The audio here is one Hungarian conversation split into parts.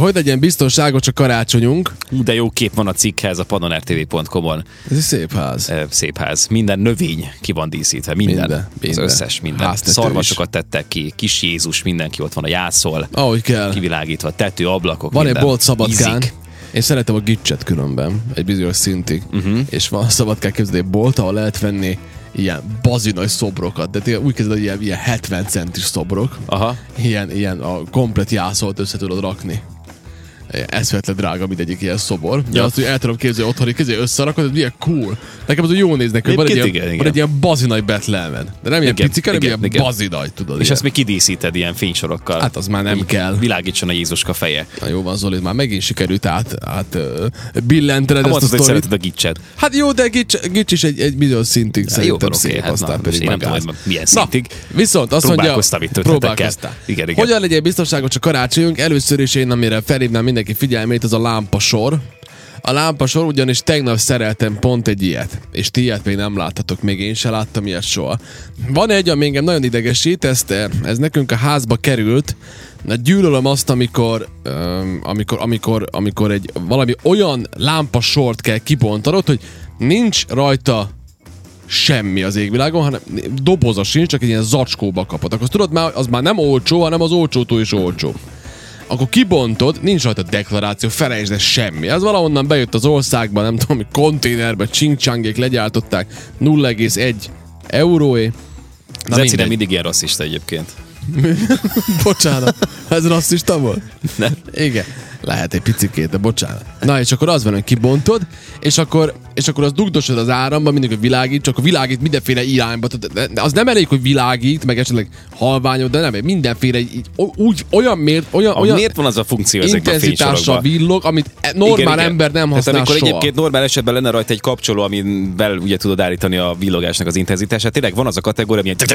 Hogy legyen biztonságos a karácsonyunk? De jó kép van a cikkhez a panonrtv.com-on. Ez egy szép ház. Szép ház. Minden növény ki van díszítve. Minden. Minden, minden. Az összes minden. Háztető Szarvasokat tettek ki, kis Jézus, mindenki ott van a jászol. Ahogy kell. Kivilágítva, tető, ablakok, Van egy minden. bolt Szabadkán. Ízik. Én szeretem a gicset különben, egy bizonyos szintig. Uh-huh. És van Szabadkán képzeld egy bolt, ahol lehet venni ilyen bazi nagy szobrokat. De tényleg úgy kezded, hogy ilyen, ilyen 70 centis szobrok. Aha. Ilyen, ilyen a komplet jászolt össze tudod rakni. Eszvetlen drága mindegyik ilyen szobor. De Ja. azt, hogy el tudom képzelni otthon, hogy összerakod, ez milyen cool. Nekem az úgy jó néznek, hogy van egy, ilyen, igen, van egy ilyen bazi nagy. De nem ilyen Igen, picik, hanem ilyen igen. bazi nagy, tudod. És ilyen. ezt még kidíszíted ilyen fénysorokkal. Hát az már nem kell. Világítson a Jézuska feje. Na jó van, Zoli, már megint sikerült át, át ö, billentened Hát ezt a mondtad, hogy sztorit. szereted a gicset. Hát jó, de Gics, Gics is egy, egy bizonyos szintig Jó, szerintem oké, szép, hát aztán na, pedig nem tudom, hogy milyen szintig. Viszont azt mondja, Próbálkoztam itt. Hogyan legyen biztonságos a karácsonyunk? Először is én, amire felhívnám mindenki figyelmét, az a lámpasor. A lámpasor ugyanis tegnap szereltem pont egy ilyet, és ti ilyet még nem láttatok, még én se láttam ilyet soha. Van egy, ami engem nagyon idegesít, ezt, eh, ez nekünk a házba került, Na, gyűlölöm azt, amikor, öm, amikor, amikor, amikor egy valami olyan lámpasort kell kibontanod, hogy nincs rajta semmi az égvilágon, hanem doboza sincs, csak egy ilyen zacskóba kapod. Akkor tudod már, az már nem olcsó, hanem az olcsótól is olcsó. Akkor kibontod, nincs rajta deklaráció, felejtsd el semmi. Ez valahonnan bejött az országba, nem tudom, hogy konténerbe, csinkcsángék legyártották 0,1 euróé. Na Zeci nem mindig ilyen rasszista egyébként. Bocsánat, ez rasszista volt? Nem. Igen. Lehet egy picikét, de bocsánat. Na, és akkor az van, hogy kibontod, és akkor, és akkor az dugdosod az áramba, mindig, hogy világít, csak a világít mindenféle irányba. Tehát de- az nem elég, hogy világít, meg esetleg halványod, de nem, mindenféle, így, úgy, olyan mért, olyan, A, olyan miért van az a funkció ezekben a intenzitással villog, amit e- normál Igen, igen. ember nem Tehát használ amikor soha. egyébként normál esetben lenne rajta egy kapcsoló, amivel ugye tudod állítani a villogásnak az intenzitását, tényleg van az a kategória, ami ilyen,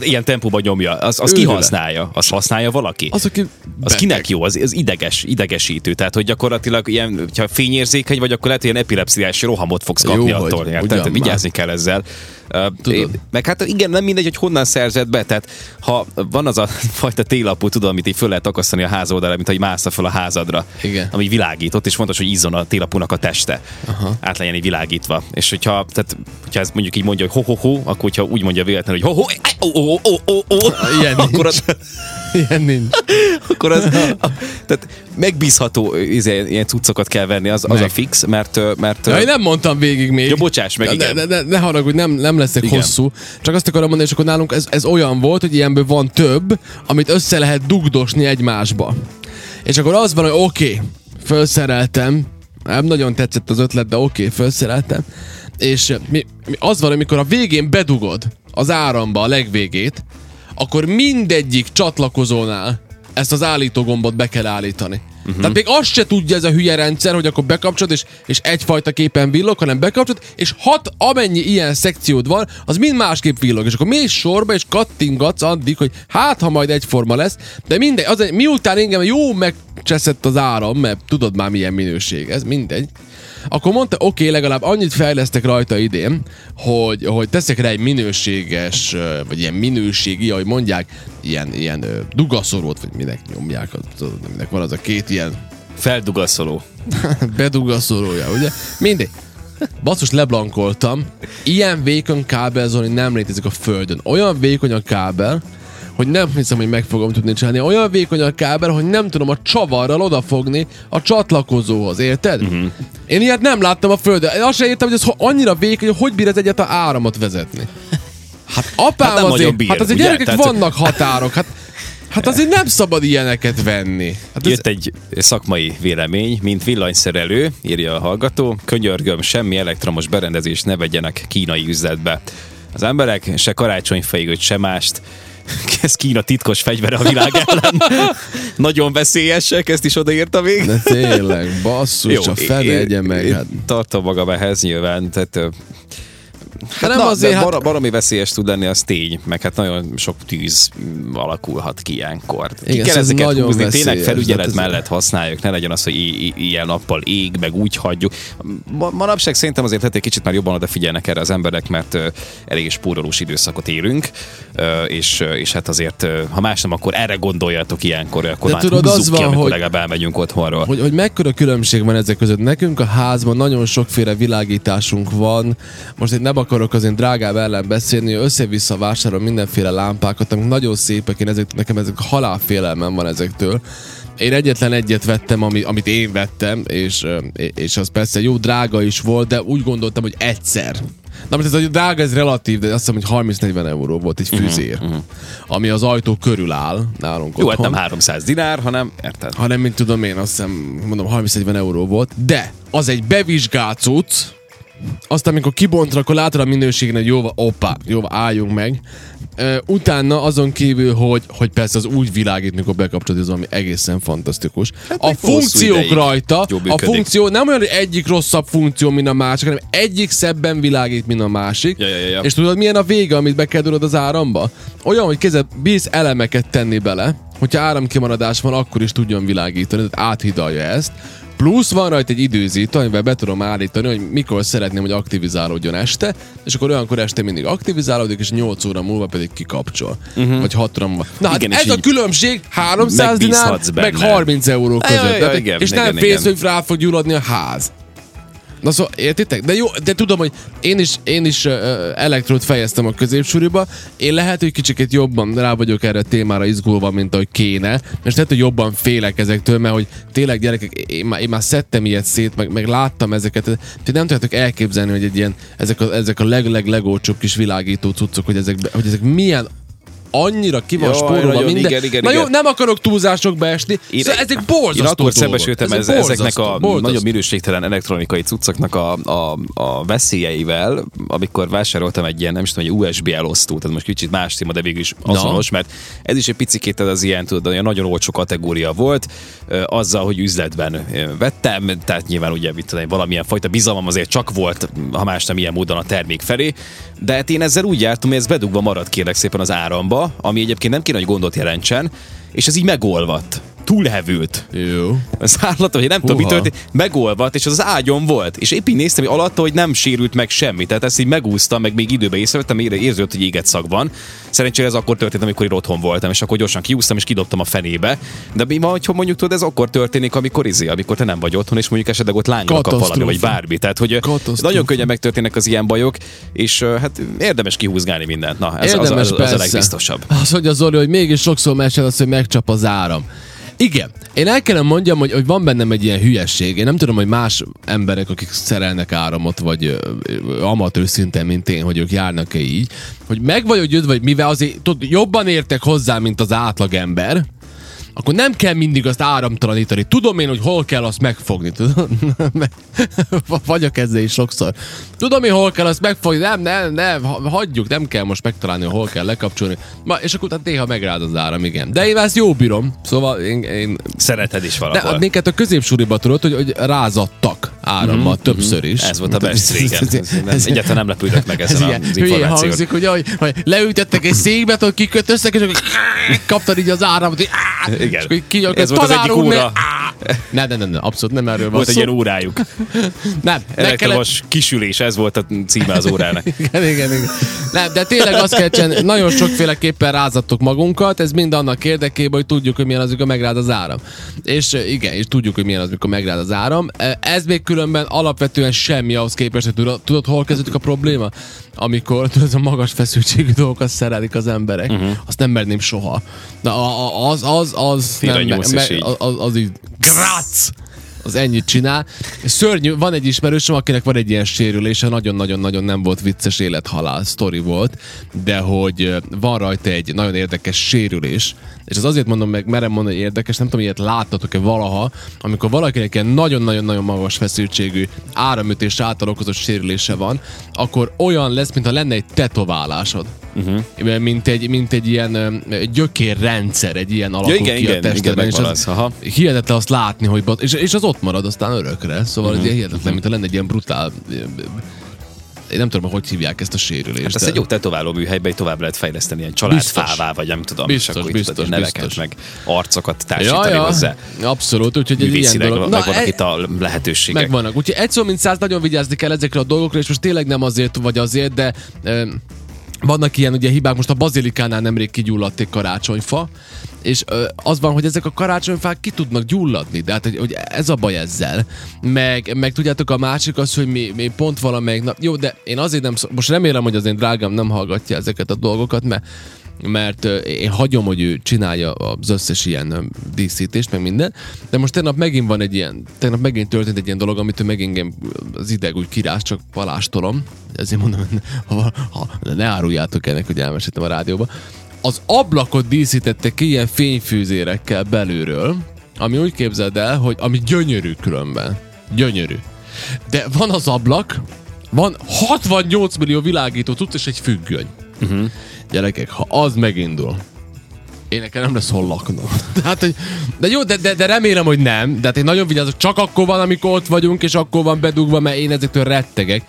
tehát tempóban nyomja. Az, az ki használja? Az használja valaki? Az, aki Az kinek jó? Az, az ideges, idegesítő. Tehát, hogy gyakorlatilag ilyen, hogyha fényérzékeny vagy, akkor lehet, hogy ilyen epilepsziás rohamot fogsz kapni Jó, attól. ugyan Tehát már. vigyázni kell ezzel. Tudod. én- Meg hát igen, nem mindegy, hogy honnan szerzed be. Tehát ha van az a fajta télapú, tudod, amit így föl lehet akasztani a ház oldalra, mint hogy mászta fel a házadra. Igen. Ami világított, és fontos, hogy izzon a télapúnak a teste. Aha. Át legyen így világítva. És hogyha, tehát, hogyha ez mondjuk így mondja, hogy ho-ho-ho, akkor hogyha úgy mondja véletlenül, hogy ho-ho, ó, ó, ó, ó, ó, Ilyen akkor az, Ilyen nincs. Akkor az, tehát megbízható izé, ilyen cuccokat kell venni, az, az Meg. a fix, mert, mert Ja, én nem mondtam végig még. Jó, bocsáss meg, ne, igen. ne, ne, ne haragudj, nem, nem leszek Igen. hosszú. Csak azt akarom mondani, és akkor nálunk ez, ez olyan volt, hogy ilyenből van több, amit össze lehet dugdosni egymásba. És akkor az van, hogy oké, okay, felszereltem, nem nagyon tetszett az ötlet, de oké, okay, felszereltem, és mi, mi, az van, amikor a végén bedugod az áramba a legvégét, akkor mindegyik csatlakozónál ezt az állító gombot be kell állítani. Uh-huh. Tehát még azt se tudja ez a hülye rendszer, hogy akkor bekapcsolod, és, és egyfajta képen villog, hanem bekapcsolod, és hat amennyi ilyen szekciód van, az mind másképp villog. És akkor mész sorba, és kattingatsz addig, hogy hát, ha majd egyforma lesz, de mindegy, az, miután engem jó megcseszett az áram, mert tudod már milyen minőség ez, mindegy, akkor mondta, oké, okay, legalább annyit fejlesztek rajta idén, hogy, hogy teszek rá egy minőséges, vagy ilyen minőségi, ahogy mondják, ilyen, ilyen ö, dugaszorút, vagy minek nyomják, minek van az a két ilyen feldugaszoló. bedugaszolója, ugye? Mindegy. Basszus, leblankoltam. Ilyen vékony kábel, Zoli, nem létezik a földön. Olyan vékony a kábel, hogy nem hiszem, hogy meg fogom tudni csinálni. Olyan vékony a kábel, hogy nem tudom a csavarral odafogni a csatlakozóhoz, érted? Uh-huh. Én ilyet nem láttam a földön. Én azt sem értem, hogy ez annyira vékony, hogy hogy bír ez egyet a áramot vezetni. Hát apám Hát azért, bír, hát azért ugye? gyerekek Tehát- vannak határok. Hát, hát azért nem szabad ilyeneket venni. Hát ez, Jött egy szakmai vélemény, mint villanyszerelő, írja a hallgató, könyörgöm, semmi elektromos berendezést ne vegyenek kínai üzletbe. Az emberek se karácsonyfejűt, se mást. Ez Kína titkos fegyvere a világ ellen. Nagyon veszélyesek, ezt is odaírta még. de tényleg, basszus, a fene egye meg. én Hát. Tartom magam ehhez nyilván, tehát De nem Na, azért, de hát, bar- baromi veszélyes tud lenni, az tény, meg hát nagyon sok tűz alakulhat ki ilyenkor. Ki Igen, kell ez ezeket nagyon húzni, tényleg felügyelet hát ez- mellett használjuk, ne legyen az, hogy i- i- ilyen nappal ég, meg úgy hagyjuk. Ma- Manapság szerintem azért hát egy kicsit már jobban odafigyelnek erre az emberek, mert ö, elég spórolós időszakot élünk, és, és hát azért, ha más nem, akkor erre gondoljatok ilyenkor, akkor De már tudod, az ki, van, hogy- legalább elmegyünk otthonról. hogy, hogy mekkora különbség van ezek között. Nekünk a házban nagyon sokféle világításunk van. Most itt nem akarok az én drágább ellen beszélni, össze-vissza vásárol mindenféle lámpákat, amik nagyon szépek, én ezek, nekem ezek halálfélelmem van ezektől. Én egyetlen egyet vettem, ami, amit én vettem, és, és az persze jó drága is volt, de úgy gondoltam, hogy egyszer. Na most ez a drága, ez relatív, de azt hiszem, hogy 30-40 euró volt egy füzér, uh-huh, ami az ajtó körül áll nálunk Jó, hát otthon nem 300 dinár, hanem érted? hanem mint tudom én, azt hiszem, mondom, 30-40 euró volt, de az egy bevizsgált cucc, azt amikor kibontra, akkor látod a minőségen, hogy jóva, oppá, jóva, álljunk meg. Utána azon kívül, hogy, hogy persze az úgy világít, mikor bekapcsolod, az valami egészen fantasztikus. Hát a funkciók rajta, a funkció nem olyan, hogy egyik rosszabb funkció, mint a másik, hanem egyik szebben világít, mint a másik. Ja, ja, ja. És tudod, milyen a vége, amit be kell durod az áramba? Olyan, hogy kezed bíz elemeket tenni bele, hogyha áramkimaradás van, akkor is tudjon világítani, tehát áthidalja ezt. Plusz van rajta egy időzítő, amivel be tudom állítani, hogy mikor szeretném, hogy aktivizálódjon este, és akkor olyankor este mindig aktivizálódik, és 8 óra múlva pedig kikapcsol. Uh-huh. Vagy 6 óra múlva. Na hát Igen, ez a különbség 300 dinár, meg benne. 30 euró Ja, között. ja, ja, Tehát- igen, és nem igen, félsz, igen. hogy rá fog gyulladni a ház. Na szóval, értitek? De jó, de tudom, hogy én is, én is uh, elektrót fejeztem a középsúlyba. Én lehet, hogy kicsit jobban rá vagyok erre a témára izgulva, mint ahogy kéne. És lehet, hogy jobban félek ezektől, mert hogy tényleg gyerekek, én már, én már szedtem ilyet szét, meg, meg láttam ezeket. Tehát nem tudjátok elképzelni, hogy egy ilyen, ezek a, ezek a leg-leg legolcsóbb kis világító cuccok, hogy ezek, hogy ezek milyen annyira ki van spórolva minden. igen, igen, Na jó, igen. nem akarok túlzásokba esni. Én, szóval ezek borzasztó Én akkor szembesültem Ezek ez, ezeknek a borzasztó. nagyon minőségtelen elektronikai cuccoknak a, a, a veszélyeivel, amikor vásároltam egy ilyen, nem is tudom, egy USB elosztó, tehát most kicsit más téma, de végül is azonos, mert ez is egy picikét az ilyen, tudod, olyan nagyon olcsó kategória volt, azzal, hogy üzletben vettem, tehát nyilván ugye mit tudom, valamilyen fajta bizalmam azért csak volt, ha más nem ilyen módon a termék felé, de hát én ezzel úgy jártam, hogy ez bedugva maradt kérlek szépen az áramba, ami egyébként nem kéne, hogy gondot jelentsen, és ez így megolvadt. Túlhevült. Jó. Az állat, hogy nem tudom, mi Húha. történt, megolvadt, és az az ágyon volt. És épp így néztem, hogy alatta, hogy nem sérült meg semmi. Tehát ezt így megúsztam, meg még időben észrevettem, érződött, hogy éget szag van. Szerencsére ez akkor történt, amikor én otthon voltam, és akkor gyorsan kiúztam, és kidobtam a fenébe. De mi van, hogyha mondjuk tudod, ez akkor történik, amikor izé, amikor te nem vagy otthon, és mondjuk esetleg ott lányra kap valami, vagy bármi. Tehát, hogy nagyon könnyen megtörténnek az ilyen bajok, és hát érdemes kihúzgálni mindent. Na, ez az, az, Érdemes az, az a legbiztosabb. Az, hogy az Zoli, hogy mégis sokszor mesel az, hogy megcsap az áram. Igen, én el kellene mondjam, hogy, hogy van bennem egy ilyen hülyesség. Én nem tudom, hogy más emberek, akik szerelnek áramot, vagy ö, amatőr szinten, mint én, hogy ők járnak-e így, hogy meg vagyok győzve, vagy mivel azért tudod, jobban értek hozzá, mint az átlagember, akkor nem kell mindig azt áramtalanítani. Tudom én, hogy hol kell azt megfogni, tudod? Vagyok ezzel is sokszor. Tudom én, hol kell azt megfogni. Nem, nem, nem, ha- hagyjuk, nem kell most megtalálni, hol kell lekapcsolni. Ma, és akkor utána néha megrád az áram, igen. De én ezt jó bírom. Szóval én, én Szereted is de valahol. minket a középsúliba tudod, hogy, hogy rázadtak árammal mm-hmm. többször is. Ez volt a best régen. Ez- Egyáltalán nem lepődök meg ez ezen ilyen az információn. hangzik, hogy, hogy, hogy leültettek egy székbe, hogy kikötöztek, és akkor kaptad így az áramot, hogy Igen. és akkor ki, Ez volt az egyik óra. áh. Ne, ne, ne, ne, abszolút nem erről van Volt egy ilyen órájuk. Nem, meg kellett, Elektromos kisülés, ez volt a címe az órának. igen, igen, igen. Nem, de tényleg azt kell csinálni, nagyon sokféleképpen rázattuk magunkat, ez mind annak érdekében, hogy tudjuk, hogy milyen az, amikor megrád az áram. És igen, és tudjuk, hogy milyen az, amikor megrád az áram. Ez még különben alapvetően semmi ahhoz képest, hogy tudod, tudod hol kezdődik a probléma? Amikor tudod, a magas feszültségű dolgokat szerelik az emberek. Uh-huh. Azt nem merném soha. De a, a, az, az, az, Félrenyúlsz, és így. az, az, az így, grac! az ennyit csinál. Szörnyű, van egy ismerősöm, akinek van egy ilyen sérülése, nagyon-nagyon-nagyon nem volt vicces élethalál sztori volt, de hogy van rajta egy nagyon érdekes sérülés, és az azért mondom meg, merem mondani, hogy érdekes, nem tudom, ilyet láttatok-e valaha, amikor valakinek ilyen nagyon-nagyon-nagyon magas feszültségű áramütés által okozott sérülése van, akkor olyan lesz, mintha lenne egy tetoválásod. Uh-huh. Mint, egy, mint egy ilyen ö, gyökérrendszer, egy ilyen alakul igen, ki igen, a igen, testedben, és megvan az, aha. hihetetlen azt látni, hogy bat, és, és az ott marad aztán örökre. Szóval uh-huh. ez hihetetlen, mint ha lenne egy ilyen brutál én nem tudom, hogy hívják ezt a sérülést. Hát ezt de- egy jó tetováló műhelyben tovább lehet fejleszteni, ilyen családfává, vagy nem tudom. Biztos, és akkor biztos, biztos, neveket, biztos. meg arcokat társítani hozzá. Abszolút, úgyhogy egy ilyen dolog. megvannak e- itt a lehetőségek. Megvannak. Úgyhogy egy szó, mint száz, nagyon vigyázni kell ezekre a dolgokra, és most tényleg nem azért vagy azért, de vannak ilyen ugye hibák, most a bazilikánál nemrég kigyulladt egy karácsonyfa, és ö, az van, hogy ezek a karácsonyfák ki tudnak gyulladni, de hát hogy, hogy ez a baj ezzel. Meg, meg tudjátok a másik az, hogy mi, mi pont valamelyik nap, jó, de én azért nem, szok- most remélem, hogy az én drágám nem hallgatja ezeket a dolgokat, mert mert én hagyom, hogy ő csinálja az összes ilyen díszítést, meg minden, de most tegnap megint van egy ilyen, tegnap megint történt egy ilyen dolog, amit ő meg engem az ideg úgy kiráz, csak palástolom, ezért mondom, ha, ha, ne áruljátok ennek, hogy elmeséltem a rádióba. Az ablakot díszítette ki ilyen fényfűzérekkel belülről, ami úgy képzeld el, hogy ami gyönyörű különben. Gyönyörű. De van az ablak, van 68 millió világító tudsz, és egy függöny. Uh-huh. Gyerekek, ha az megindul, én nekem nem lesz hol laknom. Tehát, hogy, de jó, de, de, de, remélem, hogy nem. De hát én nagyon vigyázok, csak akkor van, amikor ott vagyunk, és akkor van bedugva, mert én ezektől rettegek.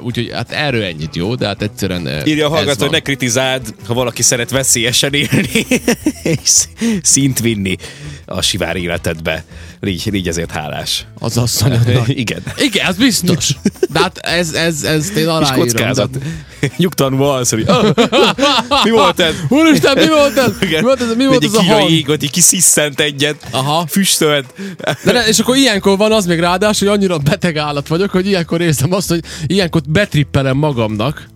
Úgyhogy hát erről ennyit jó, de hát egyszerűen Írja a hallgató, hogy ne kritizáld, ha valaki szeret veszélyesen élni, és szint vinni a sivár életedbe. Légy, légy ezért hálás. Az asszonyodnak. Igen. Igen, az biztos. De hát ez, ez, ez én És aláírom. kockázat. de- Nyugtalanul alsz, hogy ah, mi volt ez? Úristen, mi volt ez? Mi Igen. Volt ez, mi volt ez a hang? égot, így kiszisztent egyet, Aha. füstölt. De ne, és akkor ilyenkor van az még ráadásul, hogy annyira beteg állat vagyok, hogy ilyenkor érzem azt, hogy ilyenkor betrippelem magamnak.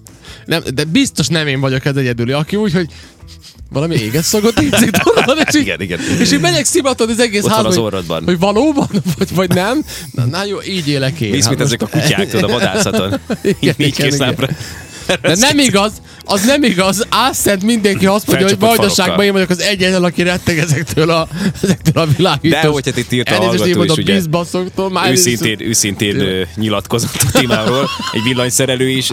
Nem, de biztos nem én vagyok ez egyedüli, aki úgy, hogy valami éget szagot ízik, tudod, és Igen, igen. És így megyek szimatod az egész Ott van házba, az hogy- orrodban. Hogy valóban, vagy, vagy nem. Na, na jó, így élek én. Mész, Hát mint ezek a kutyák, tudod, a vadászaton. Igen, Így igen, készlábra. De nem igaz, az nem igaz, álszent mindenki azt mondja, hogy vajdaságban én vagyok az egyetlen, aki retteg ezektől a, ezektől a világítós. De, hogy hát itt írta a hallgató is, ugye, bizbaszoktól, már Őszintén, őszintén nyilatkozott a témáról. Egy villanyszerelő is